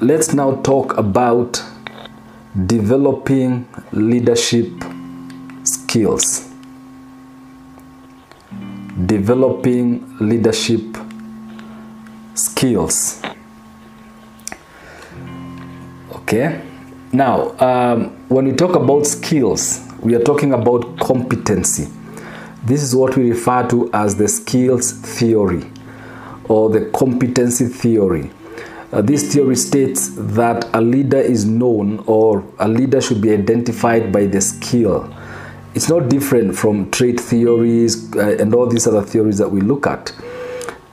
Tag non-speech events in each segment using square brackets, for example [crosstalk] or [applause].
let's now talk about developing leadership skills. Developing leadership skills. Okay. Now, um, when we talk about skills, we are talking about competency. This is what we refer to as the skills theory or the competency theory. Uh, this theory states that a leader is known or a leader should be identified by the skill. It's not different from trait theories uh, and all these other theories that we look at.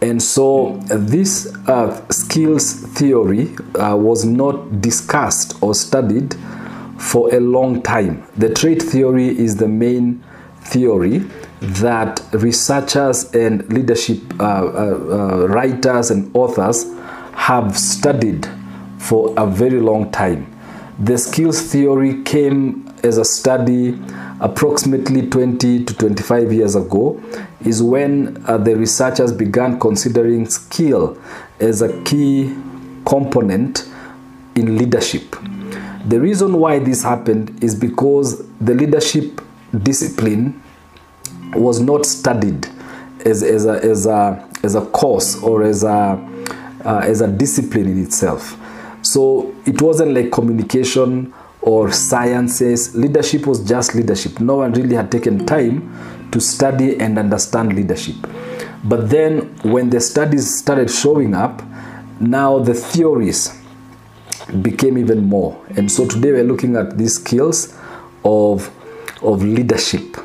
And so uh, this uh, skills theory uh, was not discussed or studied for a long time. The trait theory is the main theory that researchers and leadership uh, writers and authors have studied for a very long time. The skills theory came as a study approximately 20 to 25 years ago is when uh, the researchers began considering skill as a key component in leadership. The reason why this happened is because the leadership discipline was not studied as, as, a, as, a, as a course or as a, uh, as a discipline in itself. So it wasn't like communication or sciences. Leadership was just leadership. No one really had taken time to study and understand leadership. But then when the studies started showing up, now the theories became even more. And so today we're looking at these skills of, of leadership.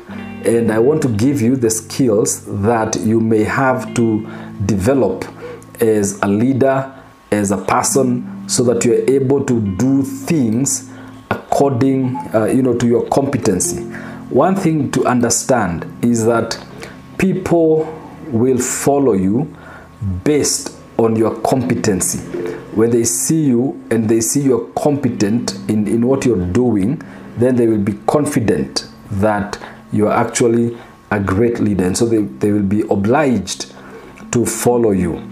And I want to give you the skills that you may have to develop as a leader, as a person, so that you're able to do things according uh, you know to your competency. One thing to understand is that people will follow you based on your competency. When they see you and they see you're competent in, in what you're doing then they will be confident that you're actually a great leader. And so they, they will be obliged to follow you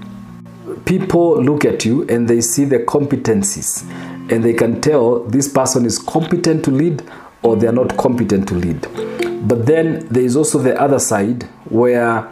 people look at you and they see the competencies and they can tell this person is competent to lead or they are not competent to lead. But then there is also the other side where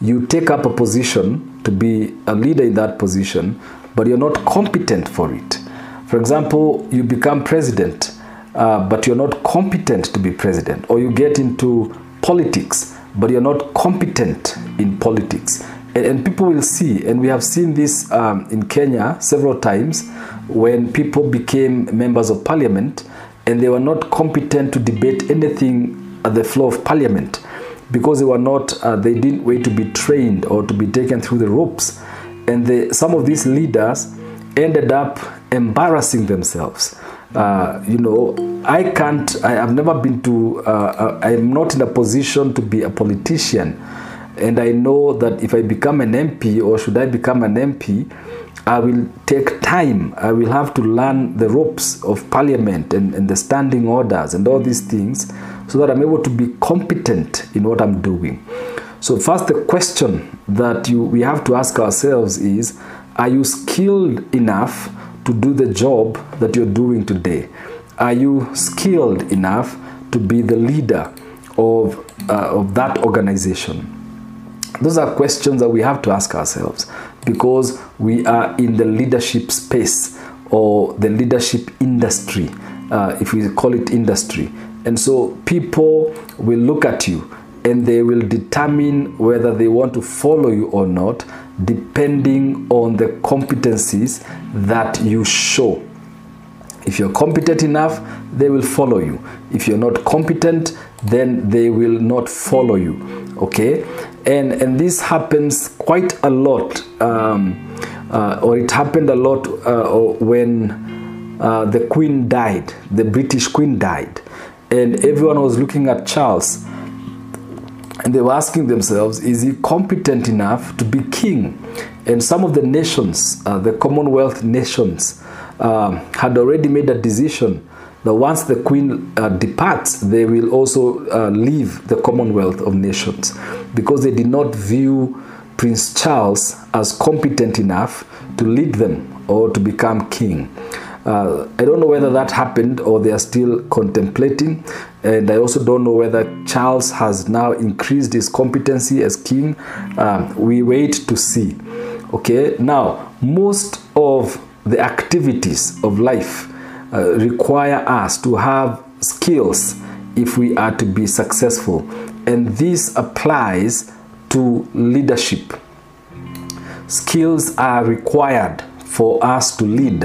you take up a position to be a leader in that position, but you're not competent for it. For example, you become president, uh, but you're not competent to be president, or you get into politics, but you're not competent in politics. And, and people will see, and we have seen this um, in Kenya several times when people became members of parliament and they were not competent to debate anything at the floor of parliament because they were not uh, they didn't wait to be trained or to be taken through the ropes. And the, some of these leaders ended up embarrassing themselves. Uh, you know i can't i have never been to uh, i'm not in a position to be a politician and i know that if i become an mp or should i become an mp I will take time. I will have to learn the ropes of parliament and, and the standing orders and all these things so that I'm able to be competent in what I'm doing. So first the question that you, we have to ask ourselves is, are you skilled enough to do the job that you're doing today? Are you skilled enough to be the leader of, uh, of that organization? Those are questions that we have to ask ourselves because we are in the leadership space or the leadership industry, uh, if we call it industry. And so people will look at you and they will determine whether they want to follow you or not depending on the competencies that you show. If you're competent enough, they will follow you. If you're not competent, then they will not follow you. Okay? And, and this happens quite a lot, um, uh, or it happened a lot uh, when uh, the Queen died, the British Queen died. And everyone was looking at Charles and they were asking themselves, is he competent enough to be king? And some of the nations, uh, the Commonwealth nations, um, had already made a decision that once the queen uh, departs, they will also uh, leave the Commonwealth of Nations because they did not view Prince Charles as competent enough to lead them or to become king. Uh, I don't know whether that happened or they are still contemplating. And I also don't know whether Charles has now increased his competency as king. Um, we wait to see. Okay, now, most of the activities of life uh, require us to have skills if we are to be successful. And this applies to leadership. Skills are required for us to lead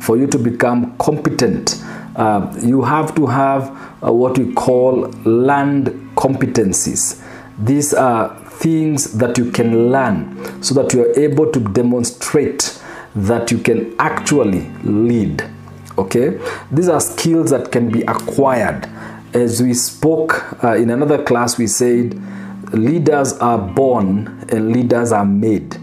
for you to become competent, uh, you have to have uh, what we call learned competencies. These are things that you can learn so that you are able to demonstrate that you can actually lead. Okay, these are skills that can be acquired. As we spoke uh, in another class, we said leaders are born and leaders are made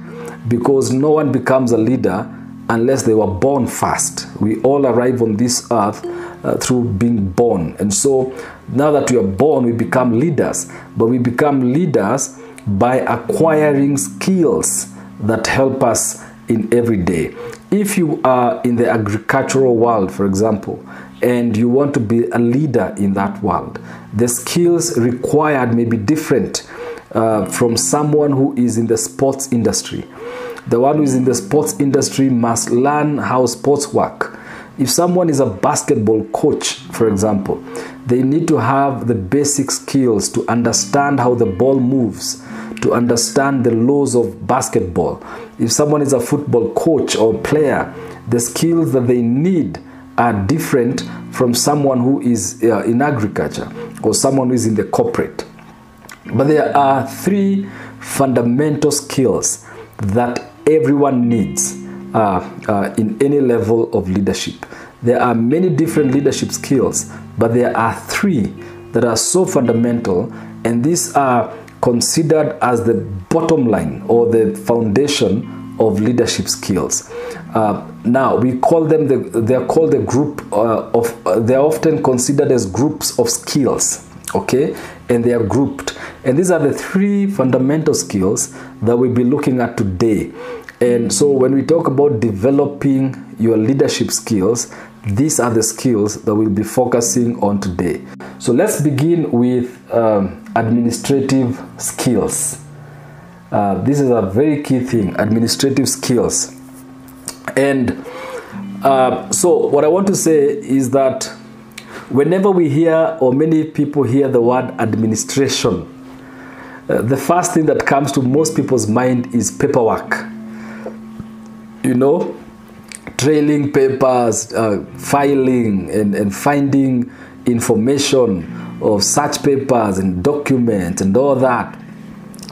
because no one becomes a leader unless they were born first. We all arrive on this earth uh, through being born. And so now that we are born, we become leaders. But we become leaders by acquiring skills that help us in every day. If you are in the agricultural world, for example, and you want to be a leader in that world, the skills required may be different uh, from someone who is in the sports industry the one who is in the sports industry must learn how sports work. If someone is a basketball coach, for example, they need to have the basic skills to understand how the ball moves, to understand the laws of basketball. If someone is a football coach or player, the skills that they need are different from someone who is uh, in agriculture or someone who is in the corporate. But there are three fundamental skills that everyone needs uh, uh, in any level of leadership. There are many different leadership skills, but there are three that are so fundamental, and these are considered as the bottom line or the foundation of leadership skills. Uh, now we call them the they are called the group uh, of uh, they are often considered as groups of skills okay? And they are grouped. And these are the three fundamental skills that we'll be looking at today. And so when we talk about developing your leadership skills these are the skills that we'll be focusing on today. So let's begin with um, administrative skills uh, this is a very key thing administrative skills and uh, so what i want to say is that Whenever we hear, or many people hear the word administration, uh, the first thing that comes to most people's mind is paperwork. You know, trailing papers, uh, filing, and, and finding information of such papers and documents and all that.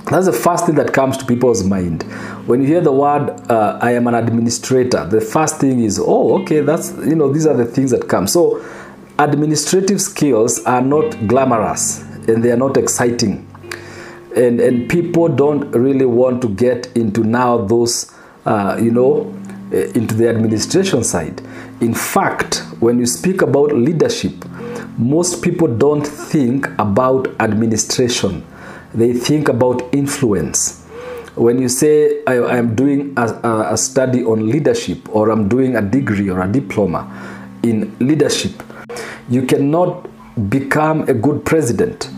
That's the first thing that comes to people's mind. When you hear the word, uh, I am an administrator, the first thing is, oh, okay, that's, you know, these are the things that come. So, administrative skills are not glamorous and they are not exciting. And, and people don't really want to get into now those, uh, you know, eh, into the administration side. In fact, when you speak about leadership, most people don't think about administration. They think about influence. When you say, I am doing a, a study on leadership, or I'm doing a degree or a diploma in leadership, you cannot become a good president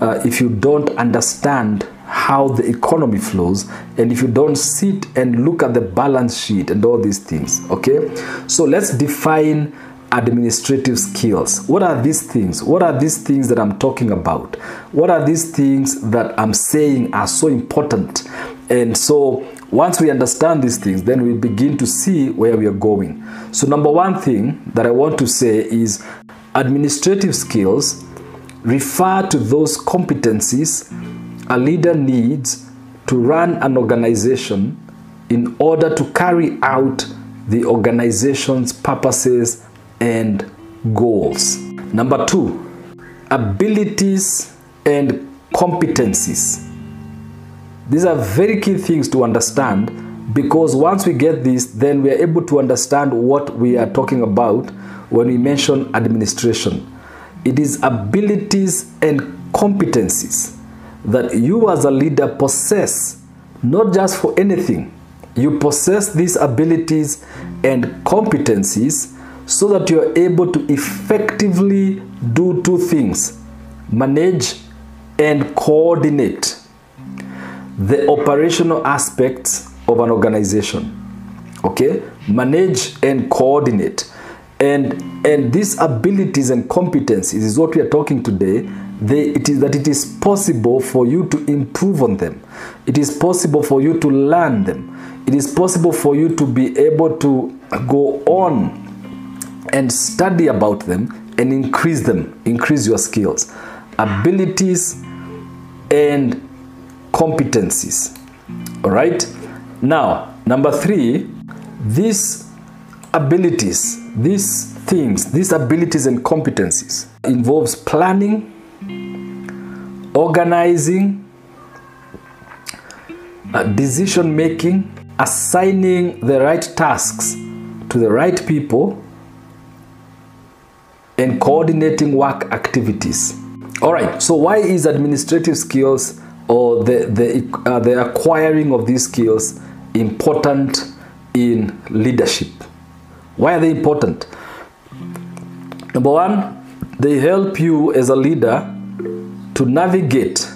uh, if you don't understand how the economy flows and if you don't sit and look at the balance sheet and all these things okay so let's define administrative skills. What are these things? What are these things that i'm talking about? What are these things that i'm saying are so important? And so once we understand these things then we begin to see where we are going. So number one thing that i want to say is Administrative skills refer to those competencies a leader needs to run an organization in order to carry out the organization's purposes and goals. Number two, abilities and competencies. These are very key things to understand because once we get this, then we are able to understand what we are talking about when we mention administration. It is abilities and competencies that you as a leader possess not just for anything. You possess these abilities and competencies so that you are able to effectively do two things manage and coordinate the operational aspects of an organization. Okay? Manage and coordinate. And, and these abilities and competencies is what we are talking today. They, it is that it is possible for you to improve on them. It is possible for you to learn them. It is possible for you to be able to go on and study about them and increase them, increase your skills, abilities, and competencies. All right. Now, number three, these abilities, these things, these abilities and competencies involves planning, organizing, uh, decision making, assigning the right tasks to the right people, and coordinating work activities. All right, so why is administrative skills or the, the, uh, the acquiring of these skills important in leadership? Why are they important? Number one, they help you as a leader to navigate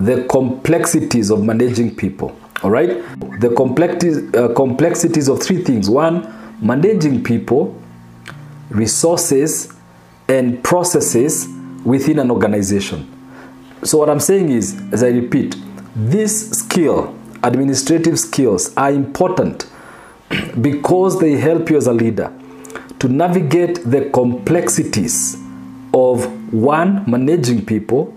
the complexities of managing people. All right, the complexities, uh, complexities of three things. One, managing people, resources, and processes within an organization. So what I'm saying is, as I repeat, this skill, administrative skills are important [clears throat] because they help you as a leader to navigate the complexities of one, managing people,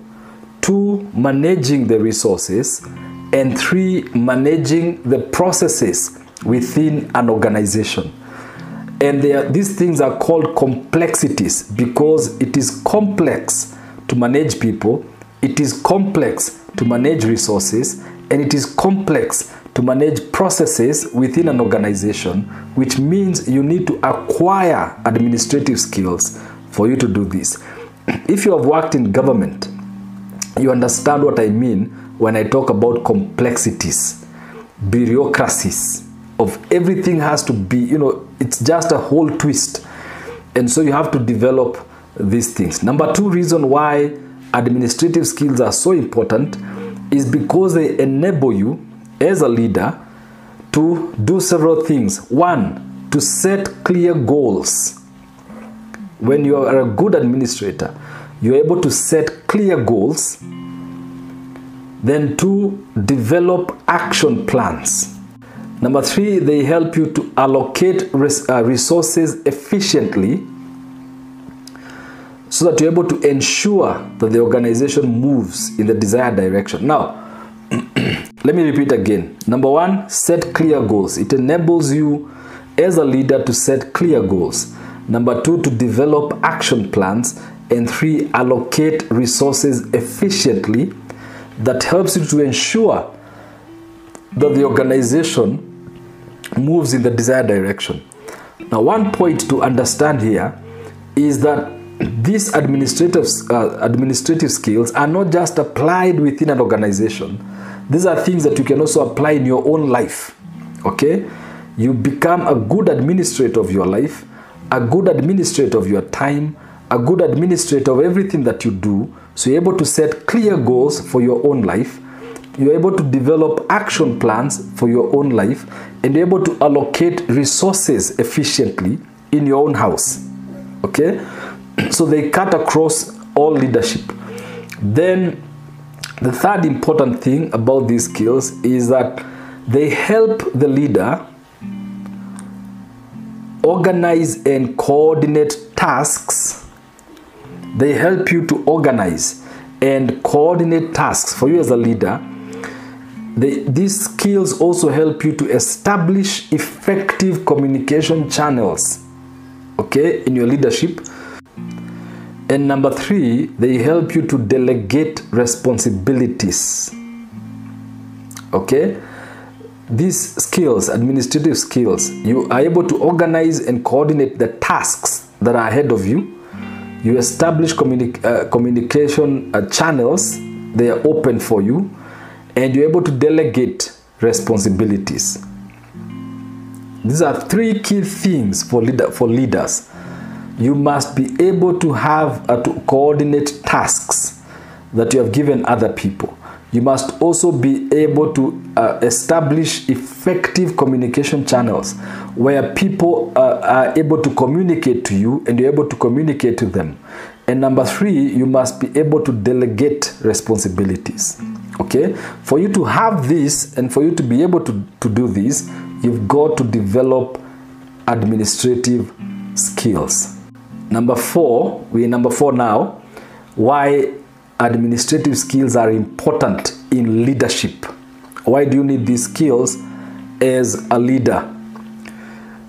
two, managing the resources, and three, managing the processes within an organization. And are, these things are called complexities because it is complex to manage people, it is complex to manage resources, and it is complex to manage processes within an organization, which means you need to acquire administrative skills for you to do this. [clears throat] If you have worked in government, you understand what I mean when I talk about complexities, bureaucracies of everything has to be, you know, it's just a whole twist. And so you have to develop these things. Number two reason why administrative skills are so important is because they enable you as a leader to do several things. One, to set clear goals. When you are a good administrator, you're able to set clear goals. Then, to develop action plans. Number three, they help you to allocate uh, resources efficiently so that you're able to ensure that the organization moves in the desired direction. Now, [clears throat] let me repeat again. Number one, set clear goals. It enables you as a leader to set clear goals. Number two, to develop action plans. And three, allocate resources efficiently that helps you to ensure that the organization moves in the desired direction. Now, one point to understand here is that these administrative, uh, administrative skills are not just applied within an organization. These are things that you can also apply in your own life. Okay? You become a good administrator of your life, a good administrator of your time, a good administrator of everything that you do. So you're able to set clear goals for your own life. You're able to develop action plans for your own life and you're able to allocate resources efficiently in your own house. Okay? [clears throat] So they cut across all leadership. Then the third important thing about these skills is that they help the leader organize and coordinate tasks. They help you to organize and coordinate tasks for you as a leader. They, these skills also help you to establish effective communication channels okay in your leadership. And number three they help you to delegate responsibilities okay. These skills administrative skills you are able to organize and coordinate the tasks that are ahead of you. You establish communi uh, communication uh, channels they are open for you and you're able to delegate responsibilities. These are three key things for leader for leaders. You must be able to have uh, to coordinate tasks that you have given other people. You must also be able to uh, establish effective communication channels where people uh, are able to communicate to you and you're able to communicate to them. And number three, you must be able to delegate responsibilities. Okay? For you to have this and for you to be able to, to do this, you've got to develop administrative skills. Number four, we're number four now. Why administrative skills are important in leadership. Why do you need these skills as a leader?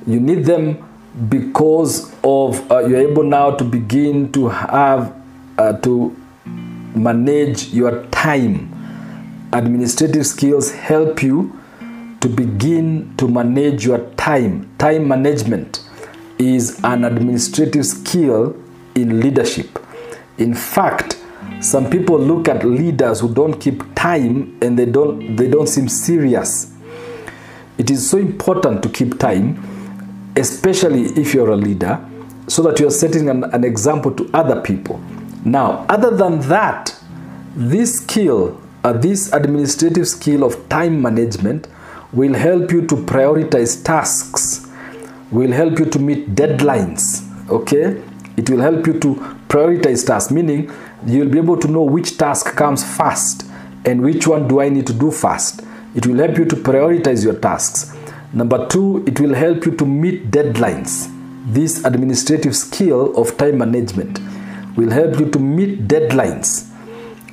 You need them because of uh, you're able now to begin to have uh, to manage your time. Administrative skills help you to begin to manage your time. Time management is an administrative skill in leadership. In fact, some people look at leaders who don't keep time and they don't they don't seem serious. It is so important to keep time, especially if you're a leader, so that you're setting an, an example to other people. Now, other than that, this skill, uh, this administrative skill of time management, will help you to prioritize tasks, will help you to meet deadlines. Okay, it will help you to prioritize tasks, meaning you'll be able to know which task comes first and which one do I need to do first. It will help you to prioritize your tasks. Number two, it will help you to meet deadlines. This administrative skill of time management will help you to meet deadlines.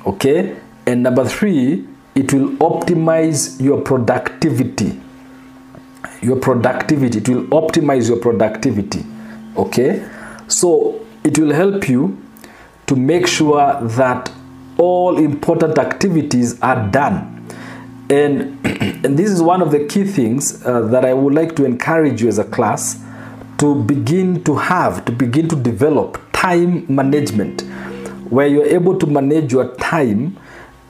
Okay? And number three, it will optimize your productivity. Your productivity, it will optimize your productivity. Okay? So it will help you to make sure that all important activities are done. And, [clears throat] and this is one of the key things uh, that I would like to encourage you as a class to begin to have, to begin to develop time management, where you're able to manage your time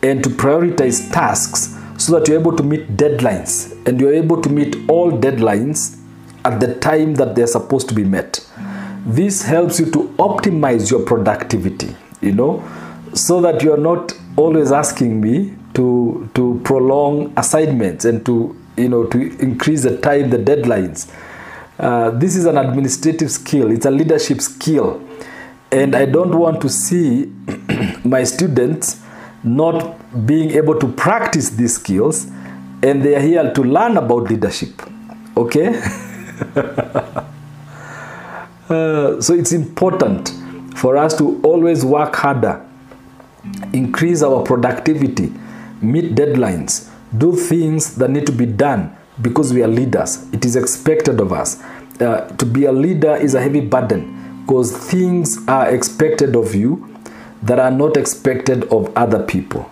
and to prioritize tasks so that you're able to meet deadlines and you're able to meet all deadlines at the time that they're supposed to be met. This helps you to optimize your productivity, you know, so that you're not always asking me to to prolong assignments and to you know to increase the time, the deadlines. Uh, this is an administrative skill. It's a leadership skill, and I don't want to see [clears throat] my students not being able to practice these skills, and they are here to learn about leadership. Okay. [laughs] Uh, so it's important for us to always work harder, increase our productivity, meet deadlines, do things that need to be done because we are leaders. It is expected of us. Uh, to be a leader is a heavy burden because things are expected of you that are not expected of other people.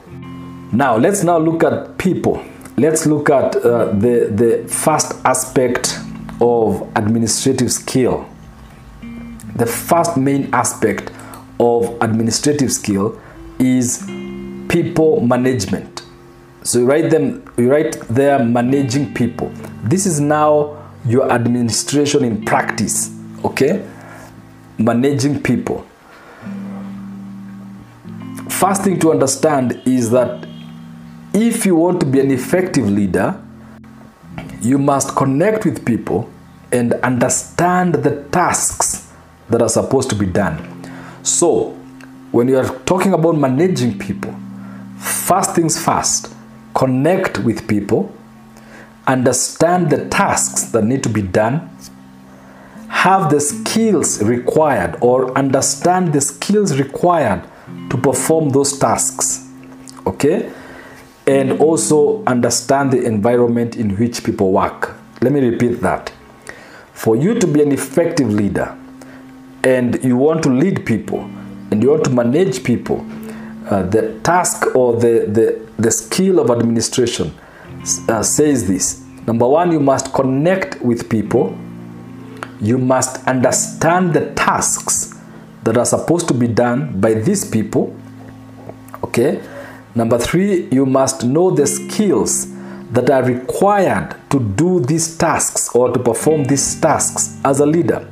Now, let's now look at people. Let's look at uh, the, the first aspect of administrative skill the first main aspect of administrative skill is people management. So you write them, you write there managing people. This is now your administration in practice, okay? Managing people. First thing to understand is that if you want to be an effective leader, you must connect with people and understand the tasks that are supposed to be done. So, when you are talking about managing people, first things first, connect with people, understand the tasks that need to be done, have the skills required or understand the skills required to perform those tasks. Okay? And also understand the environment in which people work. Let me repeat that. For you to be an effective leader, and you want to lead people and you want to manage people, uh, the task or the, the, the skill of administration uh, says this. Number one, you must connect with people. You must understand the tasks that are supposed to be done by these people. Okay? Number three, you must know the skills that are required to do these tasks or to perform these tasks as a leader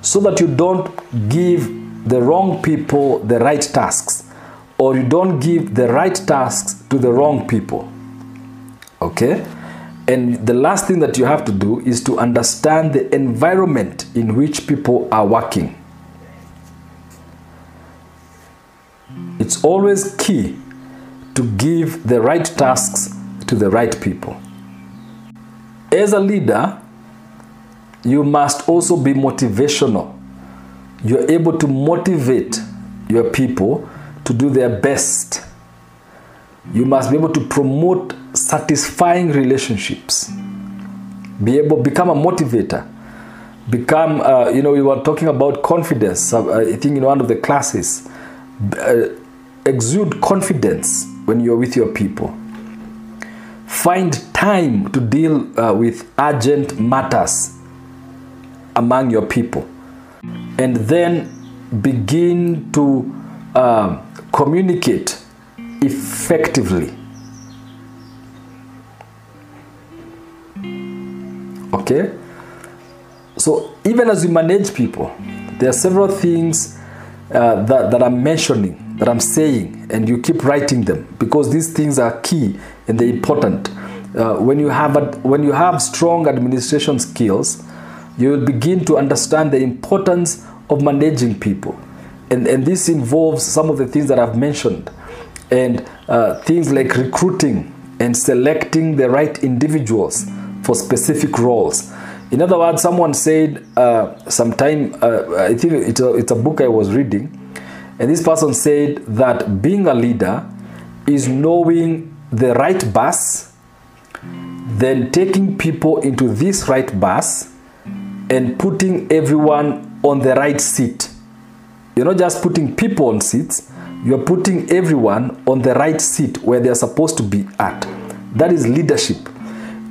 so that you don't give the wrong people the right tasks or you don't give the right tasks to the wrong people. Okay? And the last thing that you have to do is to understand the environment in which people are working. It's always key to give the right tasks to the right people. As a leader, you must also be motivational. You're able to motivate your people to do their best. You must be able to promote satisfying relationships. Be able become a motivator. Become, uh, you know, we were talking about confidence. Uh, I think in one of the classes, uh, exude confidence when you're with your people. Find time to deal uh, with urgent matters among your people. And then begin to uh, communicate effectively. Okay? So, even as you manage people, there are several things uh, that, that I'm mentioning, that I'm saying, and you keep writing them because these things are key and they're important. Uh, when you have a, when you have strong administration skills, you will begin to understand the importance of managing people, and and this involves some of the things that I've mentioned, and uh, things like recruiting and selecting the right individuals for specific roles. In other words, someone said uh, sometime, uh, I think it's a, it's a book I was reading, and this person said that being a leader is knowing the right bus, then taking people into this right bus, and putting everyone on the right seat. You're not just putting people on seats, you're putting everyone on the right seat where they're supposed to be at. That is leadership.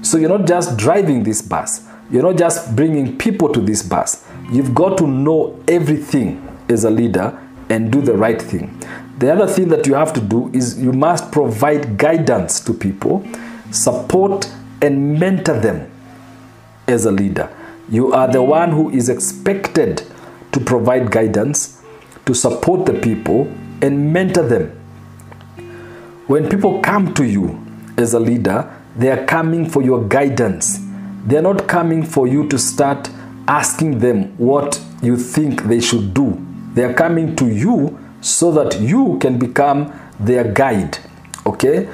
So you're not just driving this bus, you're not just bringing people to this bus. You've got to know everything as a leader and do the right thing. The other thing that you have to do is you must provide guidance to people, support and mentor them as a leader. You are the one who is expected to provide guidance, to support the people, and mentor them. When people come to you as a leader, they are coming for your guidance. They are not coming for you to start asking them what you think they should do. They are coming to you so that you can become their guide. Okay?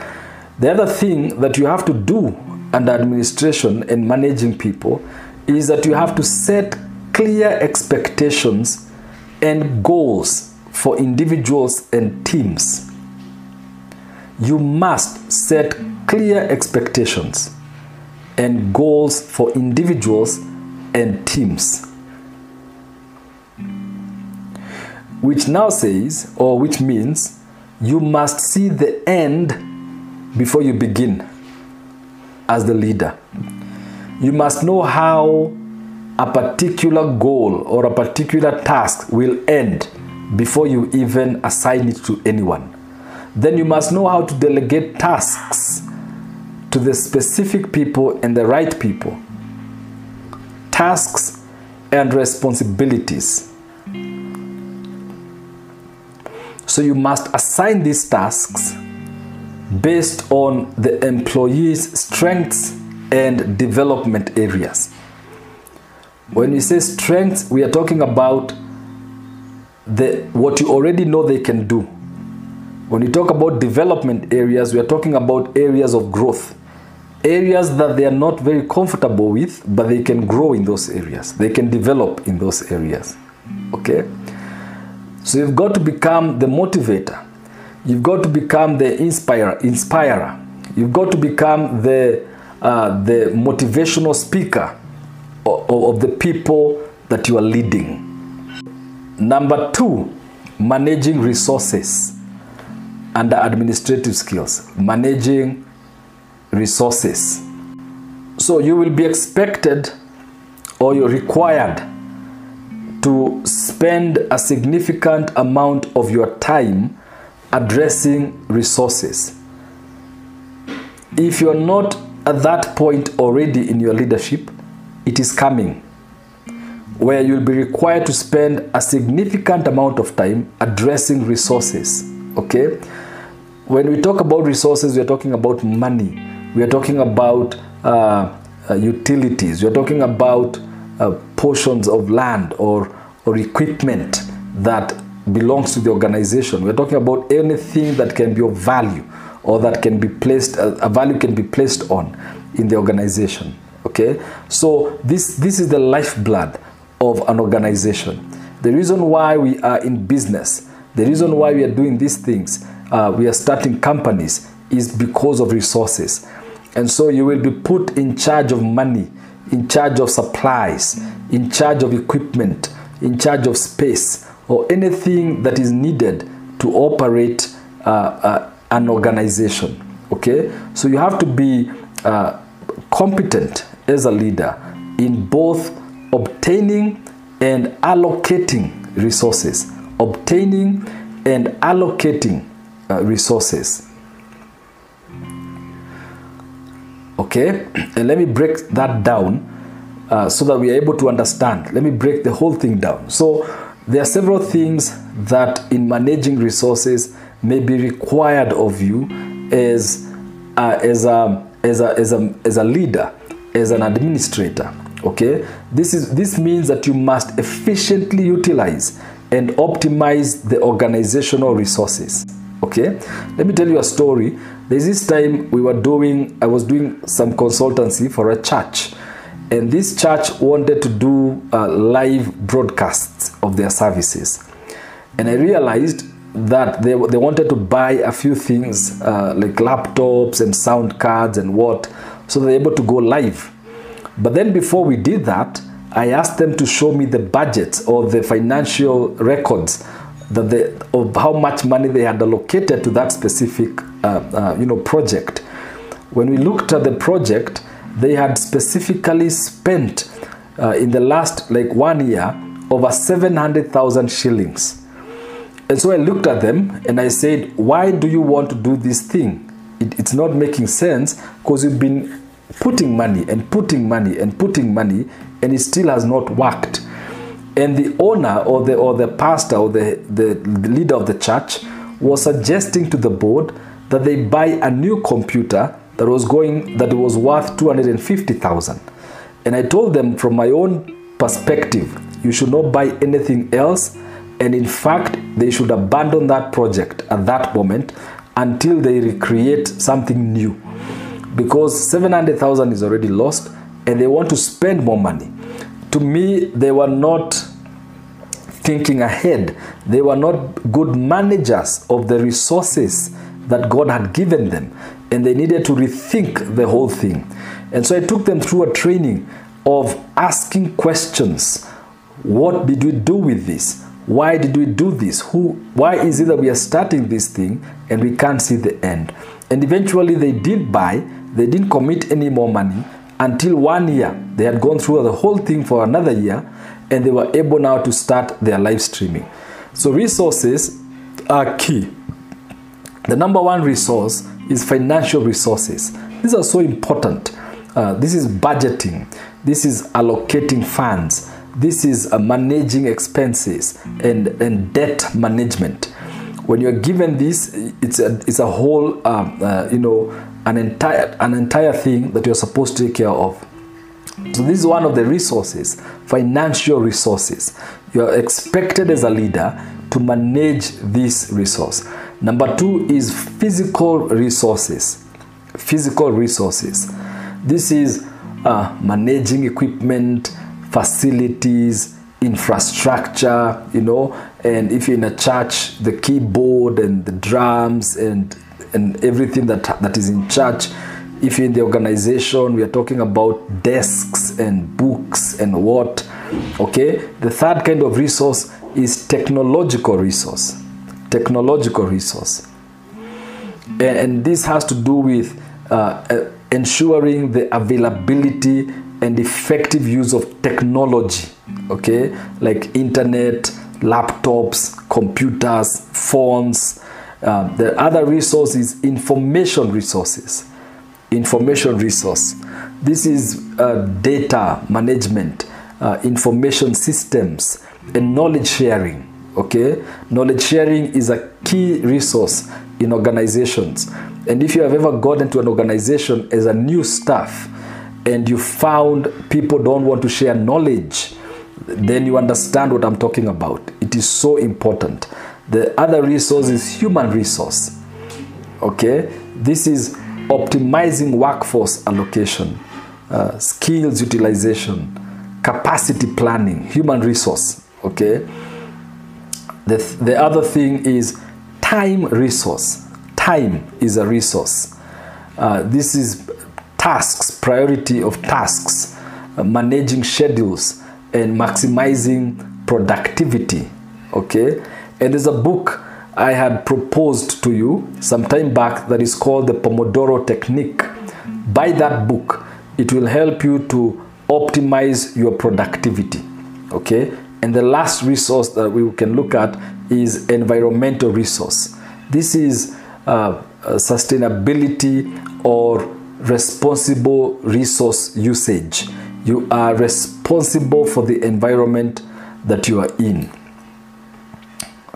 The other thing that you have to do under administration and managing people is that you have to set clear expectations and goals for individuals and teams. You must set clear expectations and goals for individuals and teams. Which now says, or which means, you must see the end before you begin as the leader. You must know how a particular goal or a particular task will end before you even assign it to anyone. Then you must know how to delegate tasks to the specific people and the right people. Tasks and responsibilities. So you must assign these tasks based on the employee's strengths and development areas. When we say strengths, we are talking about the what you already know they can do. When we talk about development areas, we are talking about areas of growth. Areas that they are not very comfortable with, but they can grow in those areas. They can develop in those areas. Okay? So you've got to become the motivator. You've got to become the inspire, inspirer. You've got to become the, uh, the motivational speaker of, of the people that you are leading. Number two, managing resources under administrative skills. Managing resources. So you will be expected or you're required to spend a significant amount of your time addressing resources. if you're not at that point already in your leadership, it is coming where you'll be required to spend a significant amount of time addressing resources. Okay? When we talk about resources, we are talking about money, we are talking about uh, uh, utilities, we are talking about uh, portions of land or, or equipment that belongs to the organization. We're talking about anything that can be of value or that can be placed, uh, a value can be placed on in the organization. Okay, so this this is the lifeblood of an organization. The reason why we are in business, the reason why we are doing these things, uh, we are starting companies, is because of resources. And so you will be put in charge of money, in charge of supplies, in charge of equipment, in charge of space, or anything that is needed to operate uh, uh, an organization. Okay, so you have to be uh, competent as a leader in both obtaining and allocating resources. Obtaining and allocating uh, resources. Okay, and let me break that down uh, so that we are able to understand. Let me break the whole thing down. So, there are several things that in managing resources may be required of you as, uh, as, a, as, a, as, a, as a leader, as an administrator. Okay, this is this means that you must efficiently utilize and optimize the organizational resources. Okay, let me tell you a story. There's this time we were doing, I was doing some consultancy for a church, and this church wanted to do uh, live broadcasts of their services, and I realized that they, they wanted to buy a few things uh, like laptops and sound cards and what, so they're able to go live. But then before we did that, I asked them to show me the budget or the financial records that they, of how much money they had allocated to that specific uh, uh, you know project. When we looked at the project, they had specifically spent uh, in the last like one year over 700,000 shillings. And so I looked at them and I said, why do you want to do this thing? It, it's not making sense because you've been putting money and putting money and putting money and it still has not worked and the owner or the or the pastor or the, the leader of the church was suggesting to the board that they buy a new computer that was going that was worth 250,000 and I told them from my own perspective you should not buy anything else. And in fact they should abandon that project at that moment until they recreate something new. Because 700,000 is already lost and they want to spend more money. To me, they were not thinking ahead. They were not good managers of the resources that God had given them and they needed to rethink the whole thing. And so I took them through a training of asking questions. What did we do with this? Why did we do this? Who why is it that we are starting this thing and we can't see the end? And eventually they did buy they didn't commit any more money until one year. They had gone through the whole thing for another year and they were able now to start their live streaming. So resources are key. The number one resource is financial resources. These are so important. Uh, this is budgeting. This is allocating funds. This is uh, managing expenses and, and debt management. When you're given this, it's a, it's a whole, um, uh, you know, an entire an entire thing that you're supposed to take care of. So this is one of the resources, financial resources. You are expected as a leader to manage this resource. Number two is physical resources. Physical resources. This is uh, managing equipment, facilities, infrastructure, you know, and if you're in a church, the keyboard and the drums and and everything that that is in church if you're in the organization we are talking about desks and books and what okay? The third kind of resource is technological resource technological resource. And, and this has to do with uh, uh, ensuring the availability and effective use of technology okay? Like internet laptops computers phones um, the other resource is information resources. information resource. This is uh, data management, uh, information systems, and knowledge sharing. Okay, knowledge sharing is a key resource in organizations. And if you have ever gotten to an organization as a new staff and you found people don't want to share knowledge, then you understand what I'm talking about. It is so important. The other resource is human resource. Okay, this is optimizing workforce allocation, uh, skills utilization, capacity planning, human resource. Okay, the, the other thing is time resource. Time is a resource. Uh, this is tasks, priority of tasks, uh, managing schedules, and maximizing productivity. Okay, and there's a book I had proposed to you some time back that is called the Pomodoro Technique. Buy that book, it will help you to optimize your productivity. Okay, and the last resource that we can look at is environmental resource. This is uh, sustainability or responsible resource usage. You are responsible for the environment that you are in.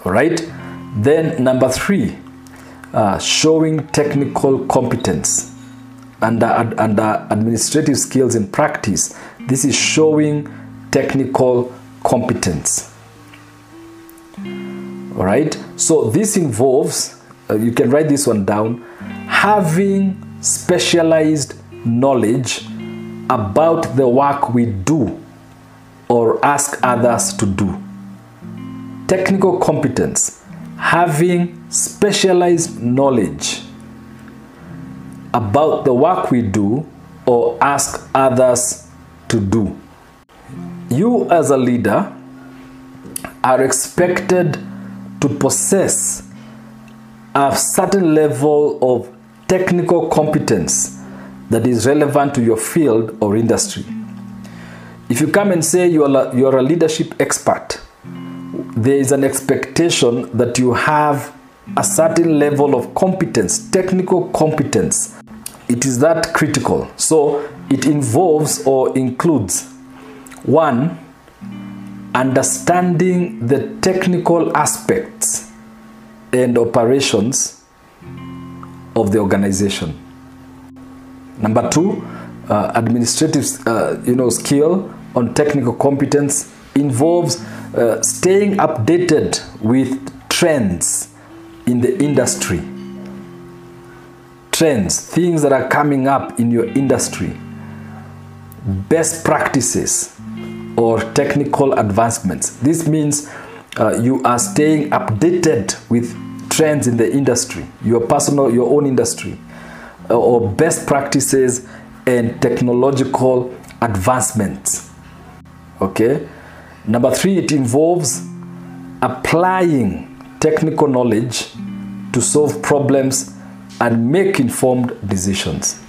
All right. Then number three, uh, showing technical competence under, under administrative skills in practice. This is showing technical competence. All right. So this involves, uh, you can write this one down, having specialized knowledge about the work we do or ask others to do. Technical competence, having specialized knowledge about the work we do or ask others to do. You, as a leader, are expected to possess a certain level of technical competence that is relevant to your field or industry. If you come and say you're a, you're a leadership expert, there is an expectation that you have a certain level of competence, technical competence. It is that critical. So it involves or includes one, understanding the technical aspects and operations of the organization. Number two, uh, administrative uh, you know, skill on technical competence involves uh, staying updated with trends in the industry. Trends, things that are coming up in your industry, best practices, or technical advancements. This means uh, you are staying updated with trends in the industry, your personal, your own industry, uh, or best practices and technological advancements. Okay. Number three, it involves applying technical knowledge to solve problems and make informed decisions.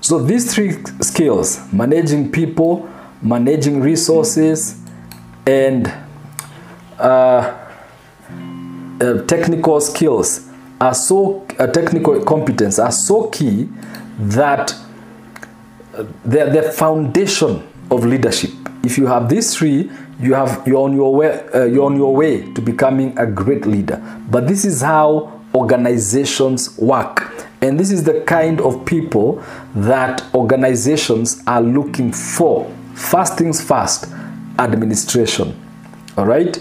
So these three skills, managing people, managing resources, and uh, uh, technical skills are so uh, technical competence are so key that they're the foundation of leadership. If you have these three, you have you're on your way uh, you're on your way to becoming a great leader. But this is how organizations work. And this is the kind of people that organizations are looking for. First things first, administration. All right?